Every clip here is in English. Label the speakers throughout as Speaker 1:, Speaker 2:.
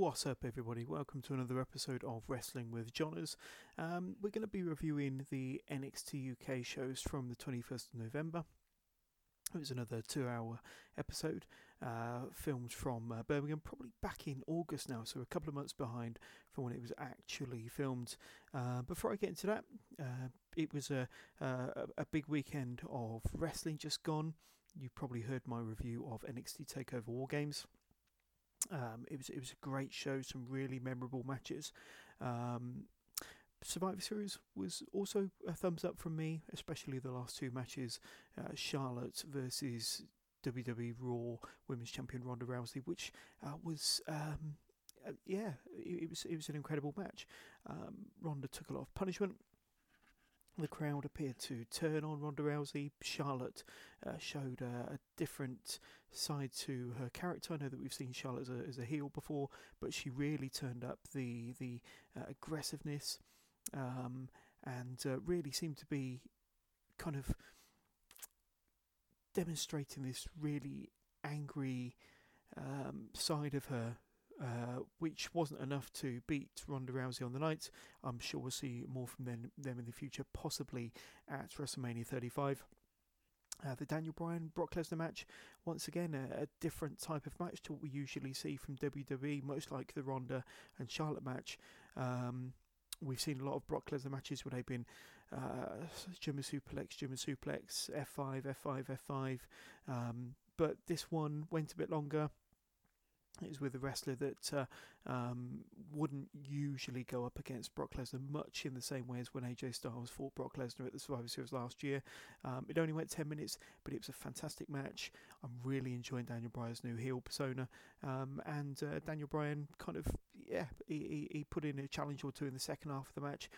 Speaker 1: What's up, everybody? Welcome to another episode of Wrestling with Johners. Um, we're going to be reviewing the NXT UK shows from the 21st of November. It was another two hour episode, uh, filmed from uh, Birmingham, probably back in August now, so a couple of months behind from when it was actually filmed. Uh, before I get into that, uh, it was a, a, a big weekend of wrestling just gone. You probably heard my review of NXT Takeover War Games. Um, it was it was a great show, some really memorable matches. Um, Survivor Series was also a thumbs up from me, especially the last two matches, uh, Charlotte versus WWE Raw Women's Champion Ronda Rousey, which uh, was. Um, uh, yeah, it, it, was it was an incredible match. Um, Ronda took a lot of punishment, the crowd appeared to turn on Ronda Rousey. Charlotte uh, showed a, a, different side to her character. I know that we've seen Charlotte as a, as a heel before, but she really turned up the the uh, aggressiveness um, and uh, really seemed to be kind of demonstrating this really angry um, side of her uh, which wasn't enough to beat Ronda Rousey on the night. I'm sure we'll see more from them, them in the future, possibly at WrestleMania 35. Uh, the Daniel Bryan Brock Lesnar match, once again, a, a, different type of match to what we usually see from WWE, most like the Ronda and Charlotte match. Um, we've seen a lot of Brock Lesnar matches where they've been uh, German suplex, German suplex, F5, F5, F5. Um, but this one went a bit longer. It was with a wrestler that uh, um, wouldn't usually go up against Brock Lesnar much in the same way as when AJ Styles fought Brock Lesnar at the Survivor Series last year. Um, it only went 10 minutes, but it was a fantastic match. I'm really enjoying Daniel Bryan's new heel persona. Um, and uh, Daniel Bryan kind of, yeah, he, he, put in a challenge or two in the second half of the match.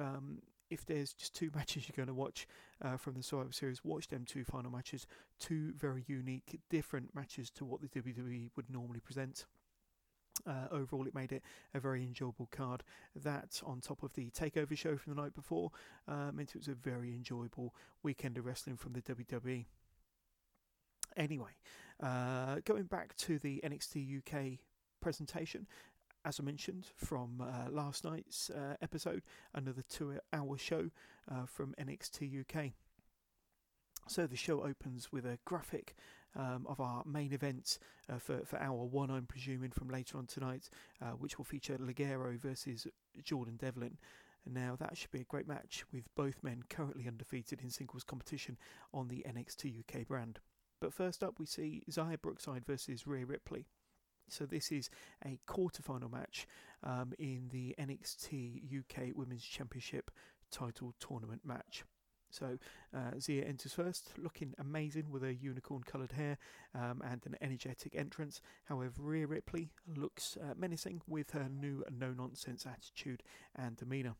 Speaker 1: Um, if there's just two matches you're going to watch uh, from the Survivor Series, watch them two final matches. Two very unique, different matches to what the WWE would normally present. Uh, overall, it made it a very enjoyable card. That, on top of the takeover show from the night before, uh, meant it was a very enjoyable weekend of wrestling from the WWE. Anyway, uh, going back to the NXT UK presentation, as I mentioned from uh, last night's uh, episode, another two hour show uh, from NXT UK. So the show opens with a graphic um, of our main event uh, for, for hour one, I'm presuming, from later on tonight, uh, which will feature Ligero versus Jordan Devlin. Now that should be a great match with both men currently undefeated in singles competition on the NXT UK brand. But first up, we see Xia Brookside versus Rhea Ripley. So this is a quarter-final match um, in the NXT UK Women's Championship title tournament match. So uh, Xia enters first, looking amazing with her unicorn-coloured hair um, and an energetic entrance. However, Rhea Ripley looks uh, menacing with her new no-nonsense attitude and demeanour.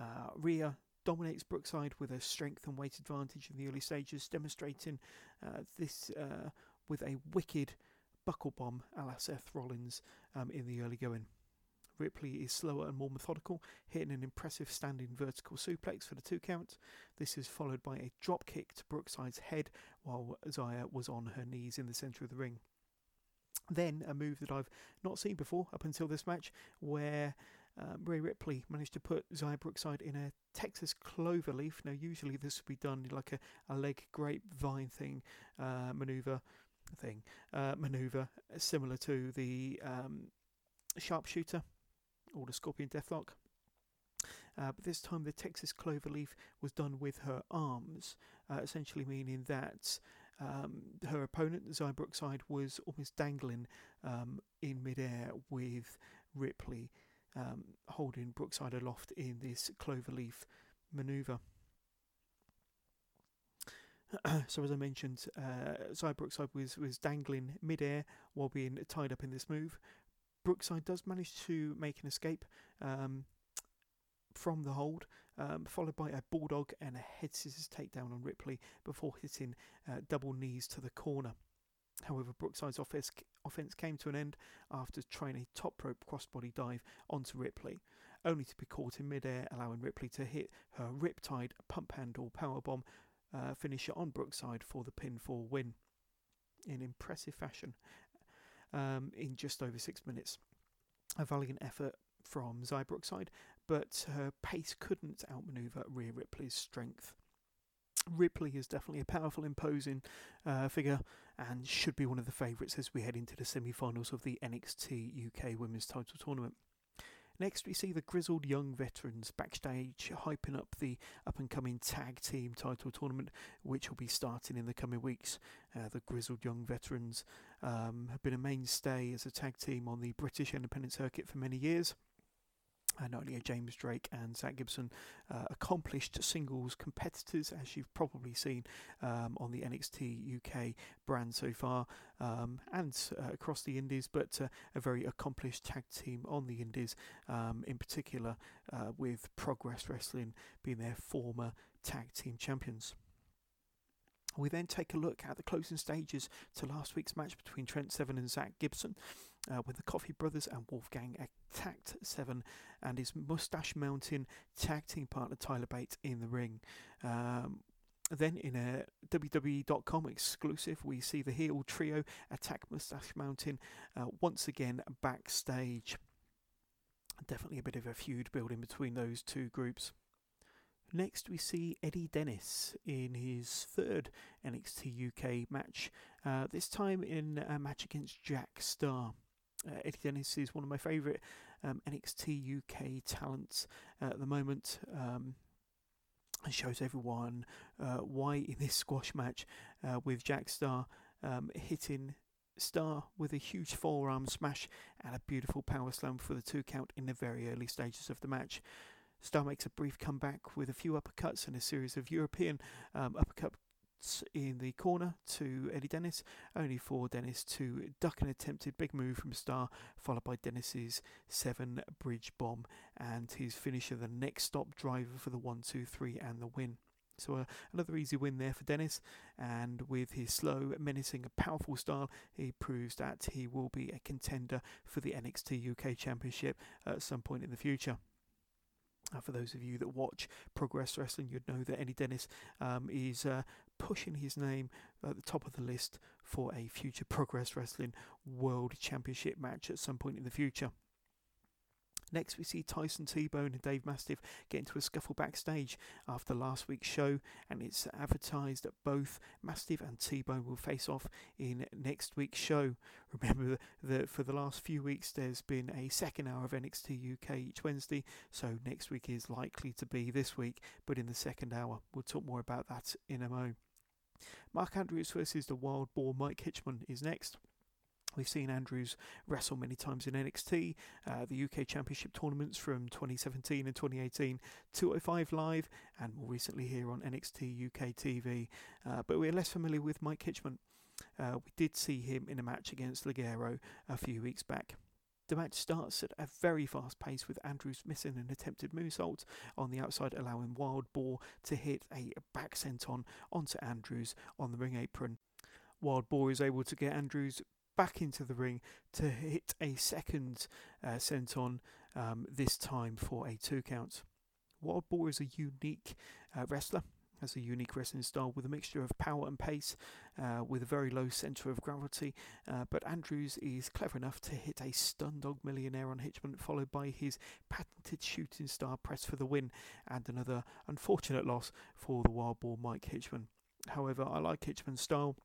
Speaker 1: Uh, Rhea dominates Brookside with a strength and weight advantage in the early stages, demonstrating uh, this uh, with a wicked buckle bomb a la Seth Rollins um, in the early going. Ripley is slower and more methodical, hitting an impressive standing vertical suplex for the two count. This is followed by a drop kick to Brookside's head while Xia was on her knees in the centre of the ring. Then a move that I've not seen before up until this match, where um, Rhea Ripley managed to put Xia Brookside in a Texas cloverleaf. Now, usually this would be done like a, a leg grapevine thing uh, maneuver thing, uh, maneuver similar to the um, sharpshooter or the scorpion deathlock. Uh, but this time the Texas cloverleaf was done with her arms, uh, essentially meaning that um, her opponent, Xia Brookside, was almost dangling um, in midair with Ripley um, holding Brookside aloft in this cloverleaf maneuver. so as I mentioned, uh, Xia Brookside was, was dangling midair while being tied up in this move. Brookside does manage to make an escape um, from the hold, um, followed by a bulldog and a head scissors takedown on Ripley before hitting uh, double knees to the corner. However, Brookside's offense, offense came to an end after trying a top rope crossbody dive onto Ripley, only to be caught in midair, allowing Ripley to hit her riptide pump handle powerbomb uh, finisher on Brookside for the pinfall win in impressive fashion. um, in just over six minutes. A valiant effort from Xia Brookside, but her pace couldn't outmaneuver Rhea Ripley's strength. Ripley is definitely a powerful, imposing uh, figure and should be one of the favourites as we head into the semi finals of the NXT UK Women's Title Tournament. Next, we see the grizzled young veterans backstage hyping up the up and coming tag team title tournament, which will be starting in the coming weeks. Uh, the grizzled young veterans um, have been a mainstay as a tag team on the British independent circuit for many years and not only are James Drake and Zach Gibson uh, accomplished singles competitors, as you've probably seen um, on the NXT UK brand so far, um, and uh, across the Indies, but uh, a very accomplished tag team on the Indies, um, in particular uh, with Progress Wrestling being their former tag team champions. We then take a look at the closing stages to last week's match between Trent Seven and Zach Gibson uh, with the Coffey Brothers and Wolfgang attacked Seven and his Mustache Mountain tag team partner Tyler Bate in the ring. Um, then, in a WWE.com exclusive, we see the heel trio attack Mustache Mountain uh, once again backstage. Definitely a bit of a feud building between those two groups. Next, we see Eddie Dennis in his third NXT UK match, uh, this time in a match against Jack Starr. Uh, Eddie Dennis is one of my favourite um, NXT UK talents uh, at the moment. Um, and shows everyone uh, why in this squash match uh, with Jack Starr um, hitting Starr with a huge forearm smash and a beautiful power slam for the two count in the very early stages of the match. Starr makes a brief comeback with a few uppercuts and a series of European um, uppercut in the corner to Eddie Dennis, only for Dennis to duck an attempted big move from Starr, followed by Dennis's seven bridge bomb and his finisher, the next stop driver for the one, two, three, and the win. So uh, another easy win there for Dennis, and with his slow, menacing, powerful style, he proves that he will be a contender for the NXT UK Championship at some point in the future. Uh, for those of you that watch Progress Wrestling, you'd know that Eddie Dennis um, is uh, pushing his name at the top of the list for a future Progress Wrestling World Championship match at some point in the future. Next, we see Tyson T-Bone and Dave Mastiff get into a scuffle backstage after last week's show, and it's advertised that both Mastiff and T-Bone will face off in next week's show. Remember that for the last few weeks, there's been a second hour of NXT UK each Wednesday, so next week is likely to be this week, but in the second hour. We'll talk more about that in a moment. Mark Andrews versus the Wild Boar Mike Hitchman is next. We've seen Andrews wrestle many times in NXT, uh, the UK Championship tournaments from 2017 and 2018, 205 Live, and more recently here on NXT UK TV. Uh, but we're less familiar with Mike Hitchman. Uh, we did see him in a match against Ligero a few weeks back. The match starts at a very fast pace with Andrews missing an attempted moonsault on the outside, allowing Wild Boar to hit a back senton onto Andrews on the ring apron. Wild Boar is able to get Andrews back into the ring to hit a second uh, senton, um, this time for a two count. Wild Boar is a unique uh, wrestler, has a unique wrestling style with a mixture of power and pace, uh, with a very low centre of gravity. Uh, but Andrews is clever enough to hit a Stundog Millionaire on Hitchman, followed by his patented shooting star press for the win, and another unfortunate loss for the Wild Boar Mike Hitchman. However, I like Hitchman's style.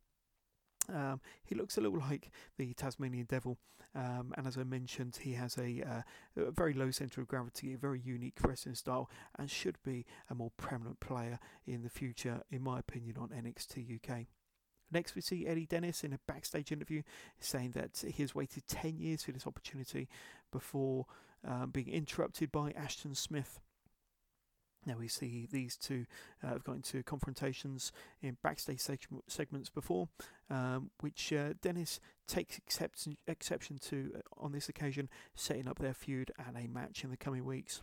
Speaker 1: Um, he looks a little like the Tasmanian Devil, um, and as I mentioned, he has a, uh, a, very low centre of gravity, a very unique wrestling style, and should be a more prominent player in the future, in my opinion, on NXT UK. Next, we see Eddie Dennis in a backstage interview saying that he has waited 10 years for this opportunity before um, being interrupted by Ashton Smith. Now we see these two uh, have got into confrontations in backstage seg- segments before, um, which uh, Dennis takes exception, exception to uh, on this occasion, setting up their feud and a match in the coming weeks.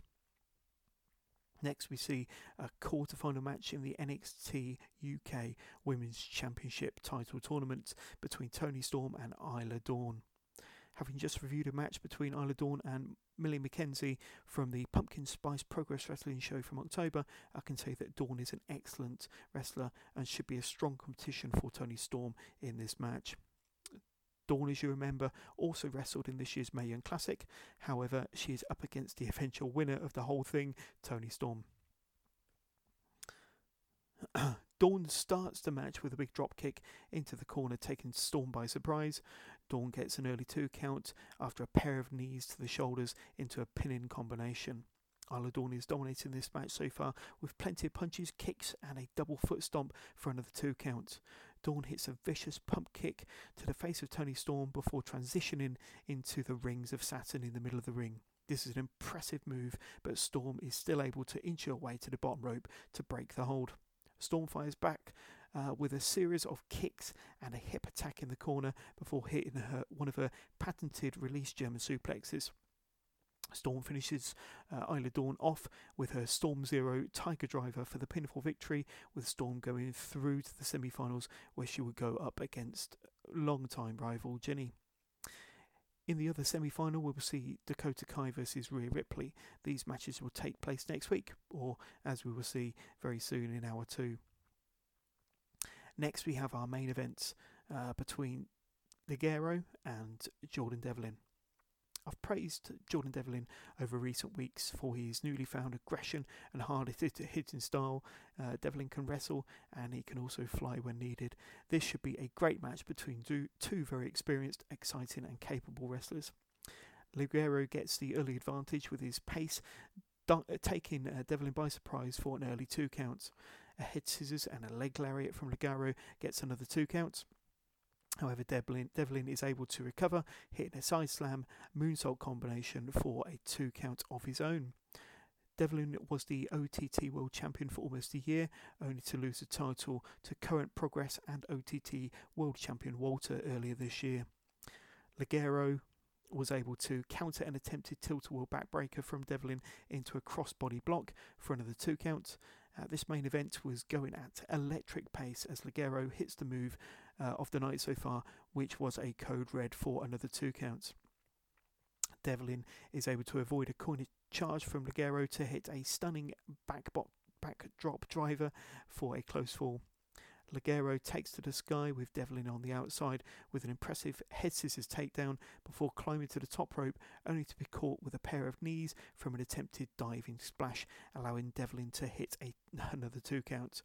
Speaker 1: Next, we see a quarter-final match in the NXT UK Women's Championship title tournament between Toni Storm and Isla Dawn having just reviewed a match between Isla Dawn and Millie McKenzie from the Pumpkin Spice Progress Wrestling show from October, I can say that Dawn is an excellent wrestler and should be a strong competition for Toni Storm in this match. Dawn, as you remember, also wrestled in this year's Mae Young Classic. However, she is up against the eventual winner of the whole thing, Toni Storm. Dawn starts the match with a big drop kick into the corner, taking Storm by surprise. Dawn gets an early two count after a pair of knees to the shoulders into a pin-in combination. Isla Dawn is dominating this match so far with plenty of punches, kicks, and a double foot stomp for another two count. Dawn hits a vicious pump kick to the face of Toni Storm before transitioning into the rings of Saturn in the middle of the ring. This is an impressive move, but Storm is still able to inch her way to the bottom rope to break the hold. Storm fires back uh, with a series of kicks and a hip attack in the corner before hitting her one of her patented release German suplexes. Storm finishes uh, Isla Dawn off with her Storm Zero Tiger Driver for the pinfall victory, with Storm going through to the semi finals where she would go up against long-time rival Jinny. In the other semi final, we will see Dakota Kai versus Rhea Ripley. These matches will take place next week, or as we will see very soon in hour two. Next, we have our main events uh, between Ligero and Jordan Devlin. I've praised Jordan Devlin over recent weeks for his newly found aggression and hard hitting style. Uh, Devlin can wrestle and he can also fly when needed. This should be a great match between two, very experienced, exciting, and capable wrestlers. Ligero gets the early advantage with his pace, taking uh, Devlin by surprise for an early two counts. A head scissors and a leg lariat from Ligero gets another two counts. However, Devlin, Devlin is able to recover, hitting a side slam moonsault combination for a two count of his own. Devlin was the OTT World Champion for almost a year, only to lose the title to current Progress and OTT World Champion Walter earlier this year. Ligero was able to counter an attempted tilt-a-whirl backbreaker from Devlin into a crossbody block for another two count. Uh, this main event was going at electric pace as Ligero hits the move uh, of the night so far, which was a code red for another two counts. Devlin is able to avoid a corner charge from Ligero to hit a stunning back bo- back drop driver for a close fall. Ligero takes to the sky with Devlin on the outside with an impressive head scissors takedown before climbing to the top rope, only to be caught with a pair of knees from an attempted diving splash, allowing Devlin to hit a, another two counts.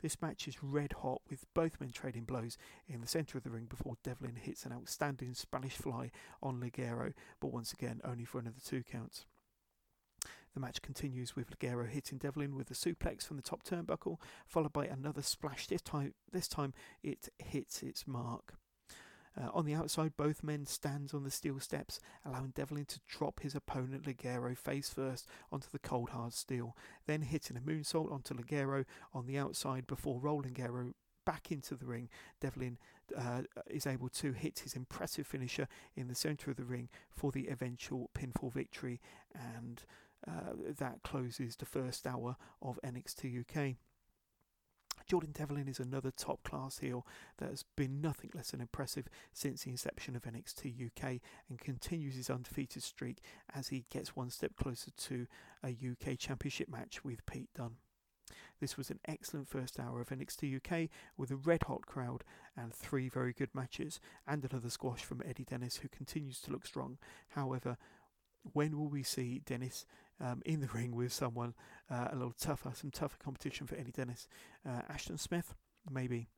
Speaker 1: This match is red hot with both men trading blows in the centre of the ring before Devlin hits an outstanding Spanish fly on Ligero, but once again only for another two counts. The match continues with Ligero hitting Devlin with a suplex from the top turnbuckle, followed by another splash. This time, this time it hits its mark. Uh, on the outside, both men stand on the steel steps, allowing Devlin to drop his opponent Ligero face first onto the cold hard steel, then hitting a moonsault onto Ligero on the outside before rolling Ligero back into the ring. Devlin uh, is able to hit his impressive finisher in the centre of the ring for the eventual pinfall victory, and uh, that closes the first hour of NXT UK. Jordan Devlin is another top class heel that has been nothing less than impressive since the inception of NXT UK and continues his undefeated streak as he gets one step closer to a UK Championship match with Pete Dunne. This was an excellent first hour of NXT UK with a red hot crowd and three very good matches, and another squash from Eddie Dennis, who continues to look strong. However, when will we see Dennis um, in the ring with someone uh, a little tougher, some tougher competition for Eddie Dennis? Uh, Ashton Smith, maybe.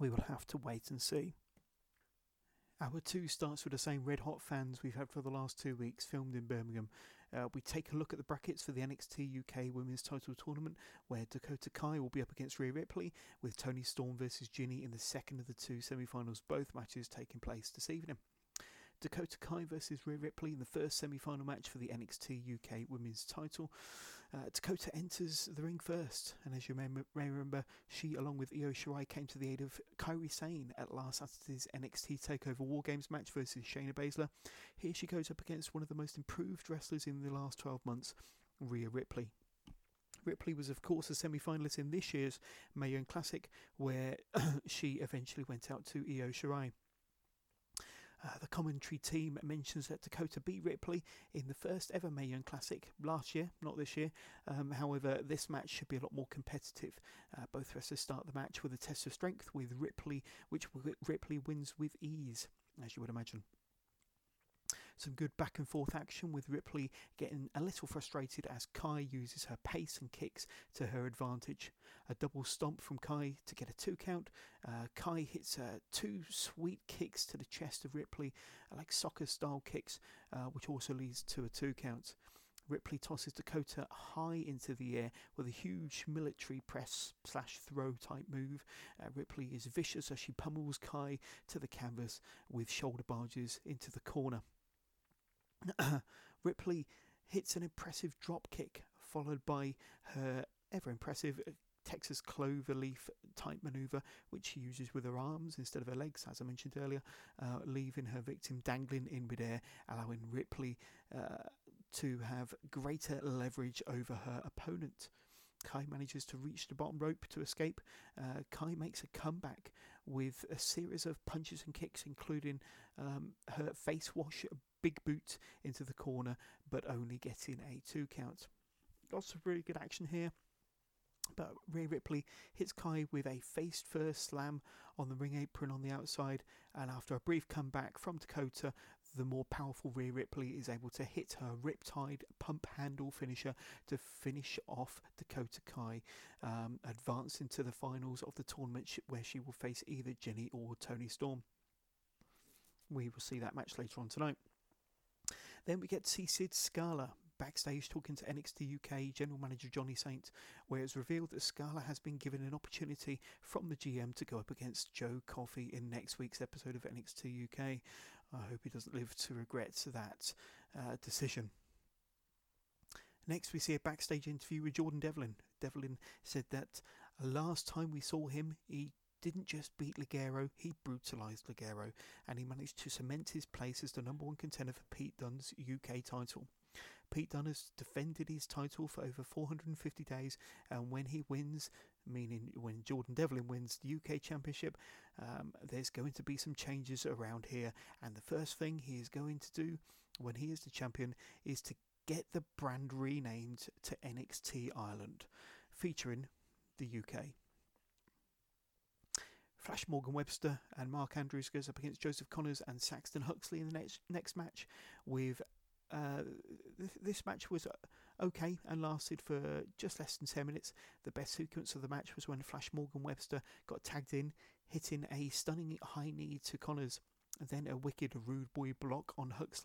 Speaker 1: We will have to wait and see. Hour two starts with the same red hot fans we've had for the last two weeks, filmed in Birmingham. Uh, we take a look at the brackets for the NXT UK Women's Title Tournament, where Dakota Kai will be up against Rhea Ripley, with Toni Storm versus Jinny in the second of the two semi finals, both matches taking place this evening. Dakota Kai versus Rhea Ripley in the first semi final match for the NXT UK Women's title. Uh, Dakota enters the ring first, and as you may, remember, she, along with Io Shirai, came to the aid of Kairi Sane at last Saturday's NXT Takeover War Games match versus Shayna Baszler. Here she goes up against one of the most improved wrestlers in the last 12 months, Rhea Ripley. Ripley was, of course, a semi finalist in this year's Mae Young Classic, where she eventually went out to Io Shirai. Uh, the commentary team mentions that Dakota beat Ripley in the first ever Mae Young Classic last year, not this year. Um, however, this match should be a lot more competitive. Uh, both wrestlers start the match with a test of strength with Ripley, which Ripley wins with ease, as you would imagine. Some good back and forth action with Ripley getting a little frustrated as Kai uses her pace and kicks to her advantage. A double stomp from Kai to get a two count. Uh, Kai hits uh, two sweet kicks to the chest of Ripley, uh, like soccer style kicks, uh, which also leads to a two count. Ripley tosses Dakota high into the air with a huge military press slash throw type move. Uh, Ripley is vicious as she pummels Kai to the canvas with shoulder barges into the corner. Ripley hits an impressive drop kick, followed by her ever impressive uh, Texas cloverleaf type maneuver, which she uses with her arms instead of her legs, as I mentioned earlier, uh, leaving her victim dangling in midair, allowing Ripley uh, to have greater leverage over her opponent. Kai manages to reach the bottom rope to escape. Uh, Kai makes a comeback with a series of punches and kicks, including um, her face wash big boot into the corner, but only getting a two count. Lots of really good action here. But Rhea Ripley hits Kai with a face first slam on the ring apron on the outside, and after a brief comeback from Dakota, the more powerful Rhea Ripley is able to hit her Riptide pump handle finisher to finish off Dakota Kai, um, advancing to the finals of the tournament where she will face either Jinny or Toni Storm. We will see that match later on tonight. Then we get to see Sid Scala backstage talking to NXT UK General Manager Johnny Saint, where it's revealed that Scala has been given an opportunity from the GM to go up against Joe Coffey in next week's episode of NXT UK. I hope he doesn't live to regret that uh, decision. Next, we see a backstage interview with Jordan Devlin. Devlin said that last time we saw him, he didn't just beat Ligero, he brutalised Ligero, and he managed to cement his place as the number one contender for Pete Dunne's UK title. Pete Dunne has defended his title for over 450 days, and when he wins, meaning when Jordan Devlin wins the UK Championship, um, there's going to be some changes around here. And the first thing he is going to do when he is the champion is to get the brand renamed to NXT Ireland, featuring the UK. Flash Morgan Webster and Mark Andrews goes up against Joseph Connors and Saxon Huxley in the next next match. With uh, th- this match was uh, okay and lasted for just less than ten minutes. The best sequence of the match was when Flash Morgan Webster got tagged in, hitting a stunning high knee to Connors, then a wicked rude boy block on Huxley.